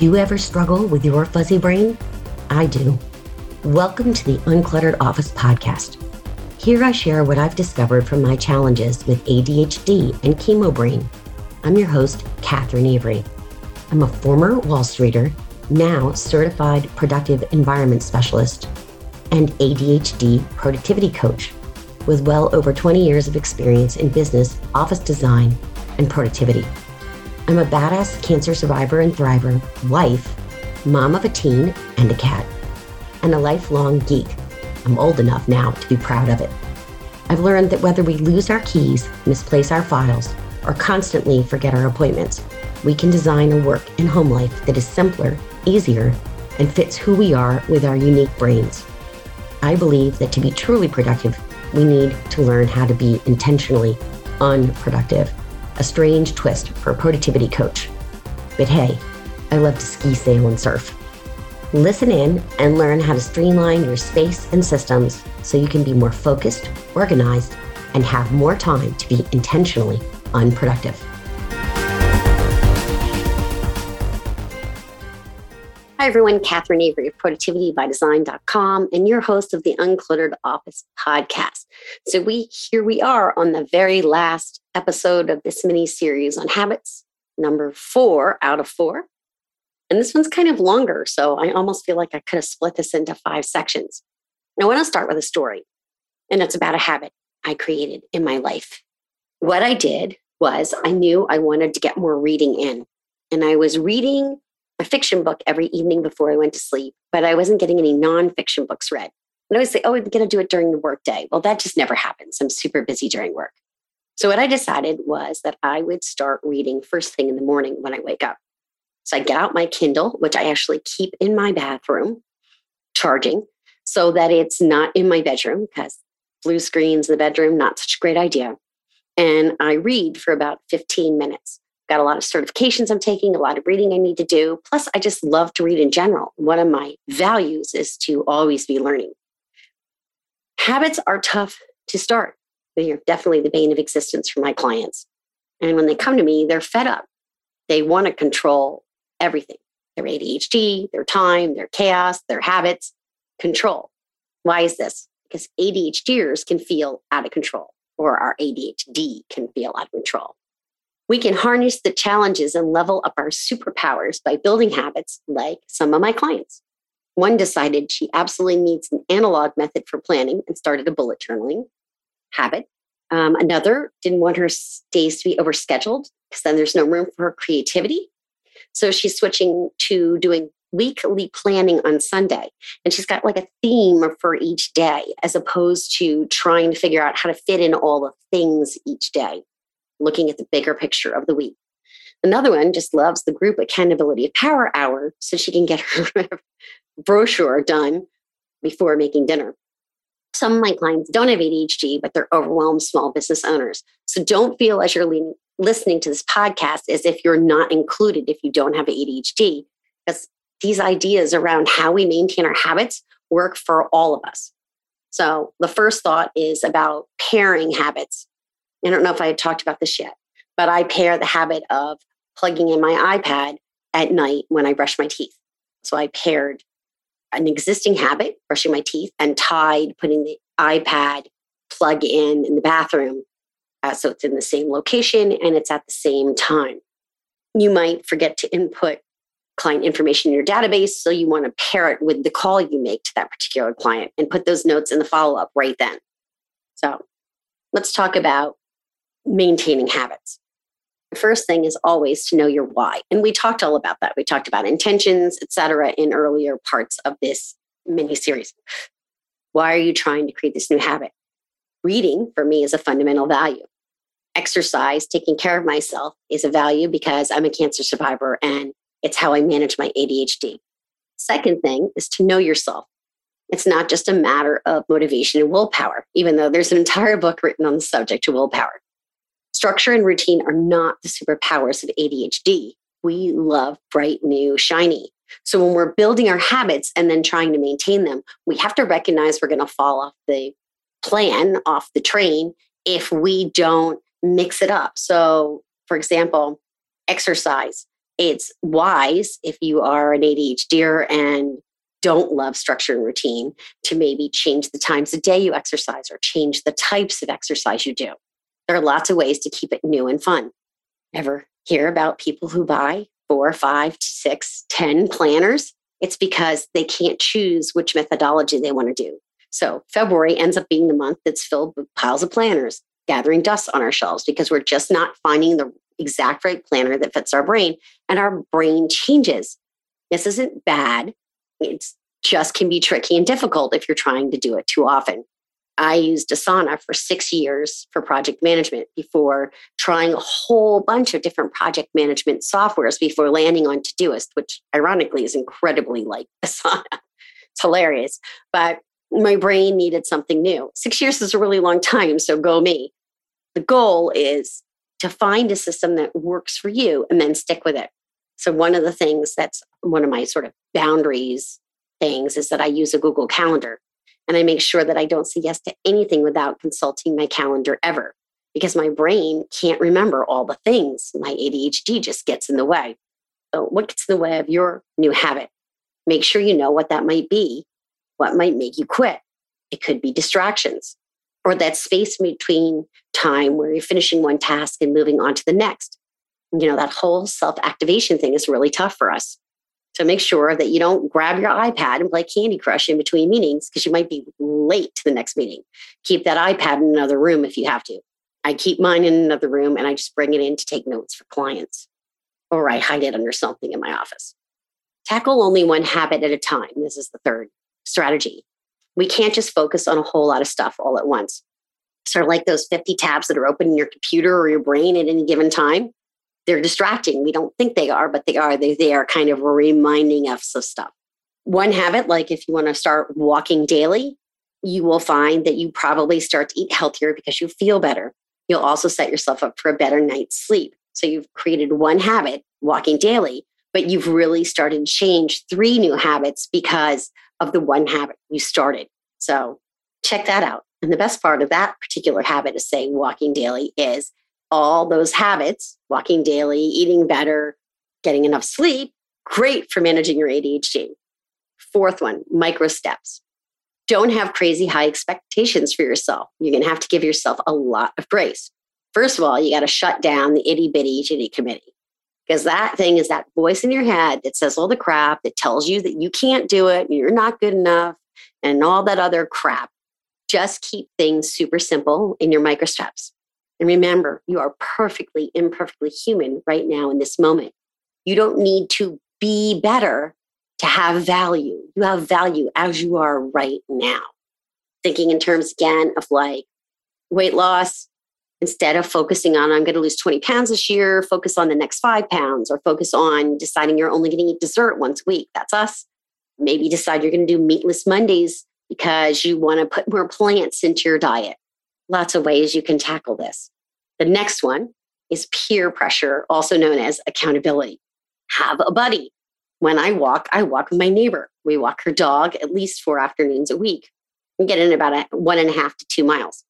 You ever struggle with your fuzzy brain? I do. Welcome to the Uncluttered Office podcast. Here I share what I've discovered from my challenges with ADHD and chemo brain. I'm your host, Catherine Avery. I'm a former Wall Streeter, now certified productive environment specialist, and ADHD productivity coach with well over 20 years of experience in business, office design, and productivity. I'm a badass cancer survivor and thriver, wife, mom of a teen and a cat, and a lifelong geek. I'm old enough now to be proud of it. I've learned that whether we lose our keys, misplace our files, or constantly forget our appointments, we can design a work and home life that is simpler, easier, and fits who we are with our unique brains. I believe that to be truly productive, we need to learn how to be intentionally unproductive, a strange twist for a productivity coach. But hey, I love to ski, sail, and surf. Listen in and learn how to streamline your space and systems so you can be more focused, organized, and have more time to be intentionally unproductive. Hi, everyone. Catherine Avery of productivitybydesign.com and your host of the Uncluttered Office podcast. So we here we are on the very last episode of this mini series on habits, number four out of four. And this one's kind of longer, so I almost feel like I could have split this into five sections. I want to start with a story, and it's about a habit I created in my life. What I did was I knew I wanted to get more reading in, and I was reading a fiction book every evening before I went to sleep, but I wasn't getting any nonfiction books read. And I always say, oh, I'm going to do it during the workday. Well, that just never happens. I'm super busy during work. So what I decided was that I would start reading first thing in the morning when I wake up. So I get out my Kindle, which I actually keep in my bathroom, charging, so that it's not in my bedroom because blue screens in the bedroom, not such a great idea. And I read for about 15 minutes got a lot of certifications I'm taking, a lot of reading I need to do. Plus, I just love to read in general. One of my values is to always be learning. Habits are tough to start. They're definitely the bane of existence for my clients. And when they come to me, they're fed up. They want to control everything their ADHD, their time, their chaos, their habits, control. Why is this? Because ADHDers can feel out of control, or our ADHD can feel out of control. We can harness the challenges and level up our superpowers by building habits like some of my clients. One decided she absolutely needs an analog method for planning and started a bullet journaling habit. Um, another didn't want her days to be overscheduled because then there's no room for her creativity. So she's switching to doing weekly planning on Sunday. And she's got like a theme for each day as opposed to trying to figure out how to fit in all the things each day looking at the bigger picture of the week. Another one just loves the group accountability of power hour so she can get her brochure done before making dinner. Some of my clients don't have ADHD, but they're overwhelmed small business owners. So don't feel as you're listening to this podcast as if you're not included if you don't have ADHD, because these ideas around how we maintain our habits work for all of us. So the first thought is about pairing habits. I don't know if I had talked about this yet, but I pair the habit of plugging in my iPad at night when I brush my teeth. So I paired an existing habit, brushing my teeth, and tied putting the iPad plug in in the bathroom. Uh, so it's in the same location and it's at the same time. You might forget to input client information in your database. So you want to pair it with the call you make to that particular client and put those notes in the follow up right then. So let's talk about maintaining habits. First thing is always to know your why. And we talked all about that. We talked about intentions, etc., in earlier parts of this mini series. Why are you trying to create this new habit? Reading for me is a fundamental value. Exercise, taking care of myself is a value because I'm a cancer survivor and it's how I manage my ADHD. Second thing is to know yourself. It's not just a matter of motivation and willpower, even though there's an entire book written on the subject to willpower. Structure and routine are not the superpowers of ADHD. We love bright, new, shiny. So when we're building our habits and then trying to maintain them, we have to recognize we're going to fall off the plan, off the train, if we don't mix it up. So, for example, exercise. it's wise if you are an ADHDer and don't love structure and routine to maybe change the times of day you exercise or change the types of exercise you do. There are lots of ways to keep it new and fun. Ever hear about people who buy four, five, six, ten planners? It's because they can't choose which methodology they want to do. So February ends up being the month that's filled with piles of planners, gathering dust on our shelves because we're just not finding the exact right planner that fits our brain and our brain changes. This isn't bad. It's just can be tricky and difficult if you're trying to do it too often. I used Asana for six years for project management before trying a whole bunch of different project management softwares before landing on Todoist, which ironically is incredibly like Asana. It's hilarious. But my brain needed something new. Six years is a really long time, so go me. The goal is to find a system that works for you and then stick with it. So, one of the things that's one of my sort of boundaries things is that I use a Google Calendar and I make sure that I don't say yes to anything without consulting my calendar ever because my brain can't remember all the things. My ADHD just gets in the way. So, what gets in the way of your new habit? Make sure you know what that might be, what might make you quit. It could be distractions or that space between time where you're finishing one task and moving on to the next. You know, that whole self activation thing is really tough for us. So make sure that you don't grab your iPad and play Candy Crush in between meetings because you might be late to the next meeting. Keep that iPad in another room if you have to. I keep mine in another room and I just bring it in to take notes for clients, or I hide it under something in my office. Tackle only one habit at a time. This is the third strategy. We can't just focus on a whole lot of stuff all at once. Sort of like those 50 tabs that are open in your computer or your brain at any given time. They're distracting. We don't think they are, but they are. They, they are kind of reminding us of stuff. One habit, like if you want to start walking daily, you will find that you probably start to eat healthier because you feel better. You'll also set yourself up for a better night's sleep. So you've created one habit, walking daily, but you've really started to change three new habits because of the one habit you started. So check that out. And the best part of that particular habit is saying walking daily is all those habits, walking daily, eating better, getting enough sleep, great for managing your ADHD. Fourth one, micro steps. Don't have crazy high expectations for yourself. You're going to have to give yourself a lot of grace. First of all, you got to shut down the itty bitty jitty committee because that thing is that voice in your head that says all the crap that tells you that you can't do it, you're not good enough, and all that other crap. Just keep things super simple in your micro steps. And remember, you are perfectly, imperfectly human right now in this moment. You don't need to be better to have value. You have value as you are right now. Thinking in terms again of like weight loss, instead of focusing on i'm going to lose 20 pounds this year focus on the next five pounds or focus on deciding you're only going to eat dessert once a week that's us maybe decide you're going to do meatless mondays because you want to put more plants into your diet lots of ways you can tackle this. The next one is peer pressure also known as accountability. Have a buddy. When i walk i walk with my neighbor. We walk her dog at least four afternoons a week. And get in about a one and a half to two miles.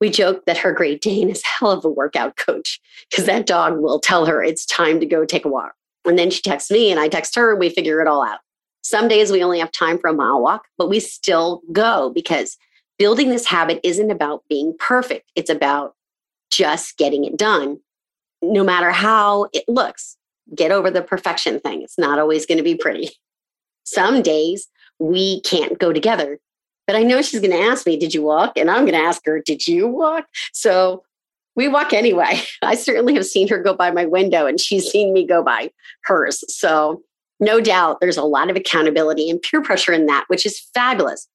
We joke that her Great Dane is hell of a workout coach because that dog will tell her it's time to go take a walk. And then she texts me and I text her and we figure it all out. Some days we only have time for a mile walk, but we still go because building this habit isn't about being perfect. It's about just getting it done, no matter how it looks. Get over the perfection thing. It's not always going to be pretty. Some days we can't go together but I know she's going to ask me, Did you walk? And I'm going to ask her, Did you walk? So we walk anyway. I certainly have seen her go by my window and she's seen me go by hers. So no doubt there's a lot of accountability and peer pressure in that, which is fabulous.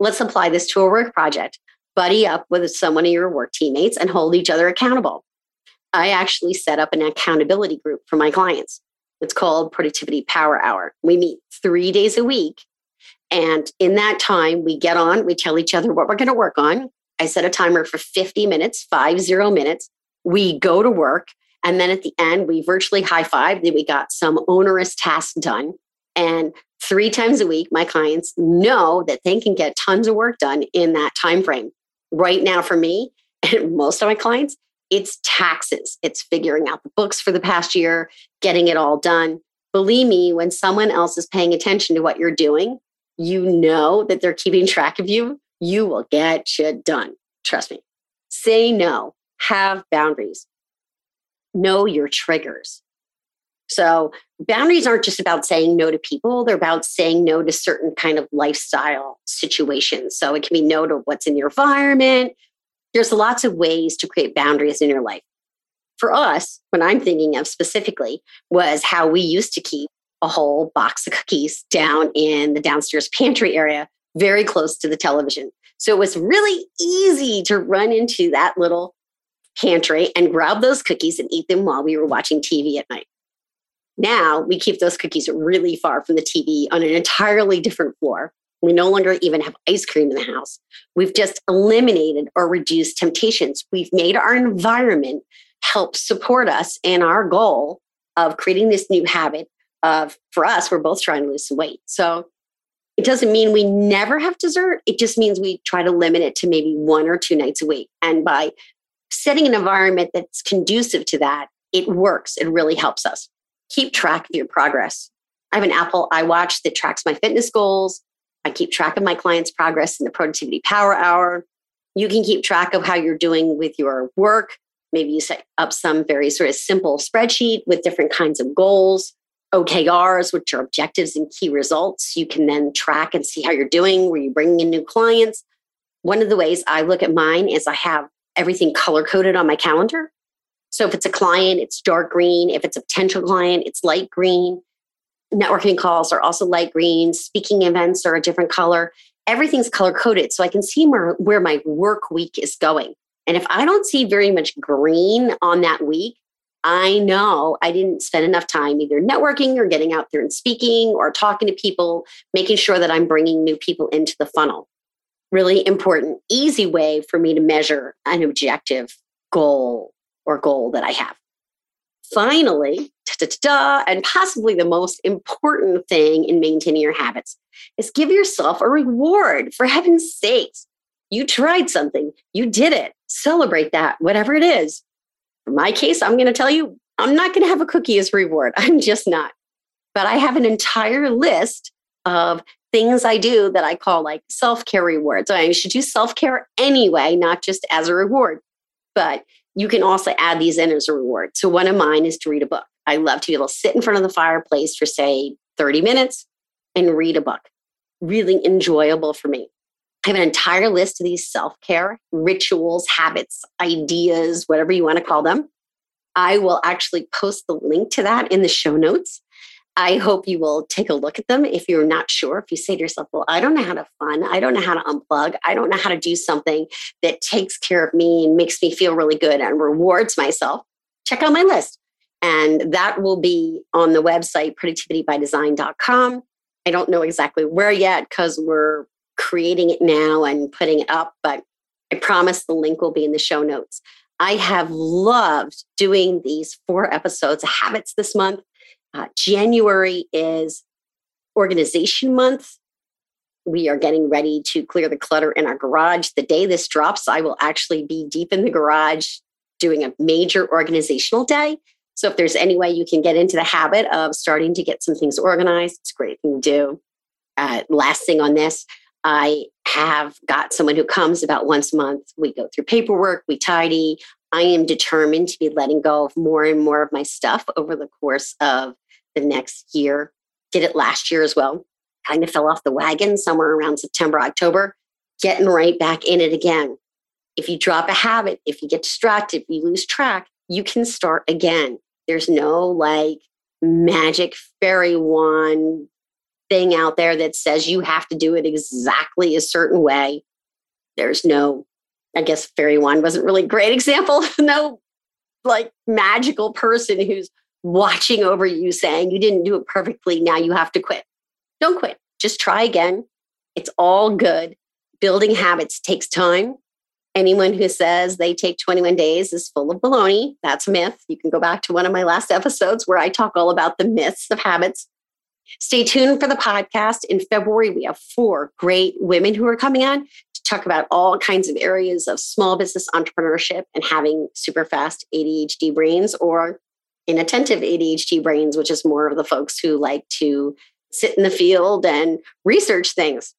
Let's apply this to a work project. Buddy up with someone of your work teammates and hold each other accountable. I actually set up an accountability group for my clients. It's called Productivity Power Hour. We meet three days a week and in that time, we get on, we tell each other what we're going to work on. I set a timer for 50 minutes, five zero minutes. We go to work. And then at the end, we virtually high five that we got some onerous task done. And three times a week, my clients know that they can get tons of work done in that time frame. Right now, for me and most of my clients, It's taxes. It's figuring out the books for the past year, getting it all done. Believe me, when someone else is paying attention to what you're doing, you know that they're keeping track of you. You will get shit done. Trust me. Say no, have boundaries, know your triggers. So, boundaries aren't just about saying no to people, they're about saying no to certain kind of lifestyle situations. So, it can be no to what's in your environment. There's lots of ways to create boundaries in your life. For us, what I'm thinking of specifically was how we used to keep a whole box of cookies down in the downstairs pantry area, very close to the television. So it was really easy to run into that little pantry and grab those cookies and eat them while we were watching TV at night. Now we keep those cookies really far from the TV on an entirely different floor. We no longer even have ice cream in the house. We've just eliminated or reduced temptations. We've made our environment help support us in our goal of creating this new habit of, for us, we're both trying to lose some weight. So it doesn't mean we never have dessert. It just means we try to limit it to maybe one or two nights a week. And by setting an environment that's conducive to that, it works. It really helps us. Keep track of your progress. I have an Apple iWatch that tracks my fitness goals. I keep track of my clients' progress in the productivity power hour. You can keep track of how you're doing with your work. Maybe you set up some very sort of simple spreadsheet with different kinds of goals. OKRs, which are objectives and key results. You can then track and see how you're doing. Were you bringing in new clients? One of the ways I look at mine is I have everything color coded on my calendar. So if it's a client, it's dark green. If it's a potential client, it's light green. Networking calls are also light green. Speaking events are a different color. Everything's color coded so I can see where, where my work week is going. And if I don't see very much green on that week, I know I didn't spend enough time either networking or getting out there and speaking or talking to people, making sure that I'm bringing new people into the funnel. Really important, easy way for me to measure an objective goal or goal that I have. Finally, and possibly the most important thing in maintaining your habits is give yourself a reward. For heaven's sakes, you tried something, you did it, celebrate that, whatever it is. In my case, I'm going to tell you, I'm not going to have a cookie as reward. I'm just not. But I have an entire list of things I do that I call like self care rewards. I should do self care anyway, not just as a reward. But you can also add these in as a reward. So one of mine is to read a book. I love to be able to sit in front of the fireplace for, say, 30 minutes and read a book. Really enjoyable for me. I have an entire list of these self care rituals, habits, ideas, whatever you want to call them. I will actually post the link to that in the show notes. I hope you will take a look at them if you're not sure. If you say to yourself, Well, I don't know how to fun, I don't know how to unplug, I don't know how to do something that takes care of me and makes me feel really good and rewards myself, check out my list. And that will be on the website, productivitybydesign.com. I don't know exactly where yet because we're creating it now and putting it up, but I promise the link will be in the show notes. I have loved doing these four episodes of habits this month. Uh, January is organization month. We are getting ready to clear the clutter in our garage. The day this drops, I will actually be deep in the garage doing a major organizational day. So if there's any way you can get into the habit of starting to get some things organized, it's a great thing to do. Uh, last thing on this, I have got someone who comes about once a month. We go through paperwork, we tidy. I am determined to be letting go of more and more of my stuff over the course of the next year. Did it last year as well. Kind of fell off the wagon somewhere around September, October, getting right back in it again. If you drop a habit, if you get distracted, if you lose track, you can start again. There's no like magic fairy wand thing out there that says you have to do it exactly a certain way. There's no, I guess fairy wand wasn't really a great example. no like magical person who's watching over you saying you didn't do it perfectly. Now you have to quit. Don't quit. Just try again. It's all good. Building habits takes time. Anyone who says they take 21 days is full of baloney. That's myth. You can go back to one of my last episodes where I talk all about the myths of habits. Stay tuned for the podcast. In February, we have four great women who are coming on to talk about all kinds of areas of small business entrepreneurship and having super fast ADHD brains or inattentive ADHD brains, which is more of the folks who like to sit in the field and research things.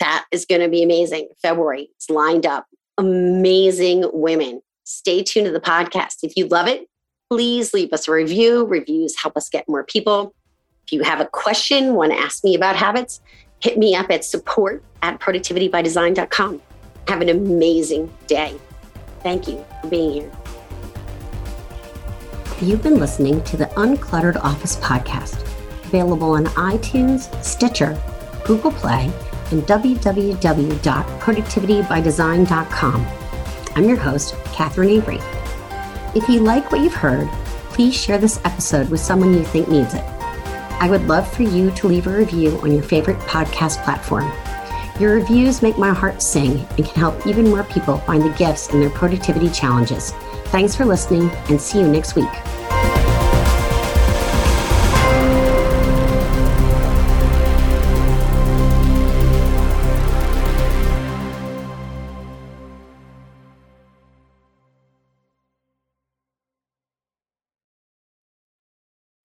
That is going to be amazing. February is lined up. Amazing women. Stay tuned to the podcast. If you love it, please leave us a review. Reviews help us get more people. If you have a question, want to ask me about habits, hit me up at support at productivitybydesign.com. Have an amazing day. Thank you for being here. You've been listening to the Uncluttered Office podcast, available on iTunes, Stitcher, Google Play, and www.productivitybydesign.com. I'm your host, Catherine Avery. If you like what you've heard, please share this episode with someone you think needs it. I would love for you to leave a review on your favorite podcast platform. Your reviews make my heart sing and can help even more people find the gifts in their productivity challenges. Thanks for listening and see you next week.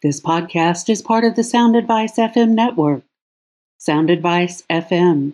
This podcast is part of the Sound Advice FM network. Sound Advice FM,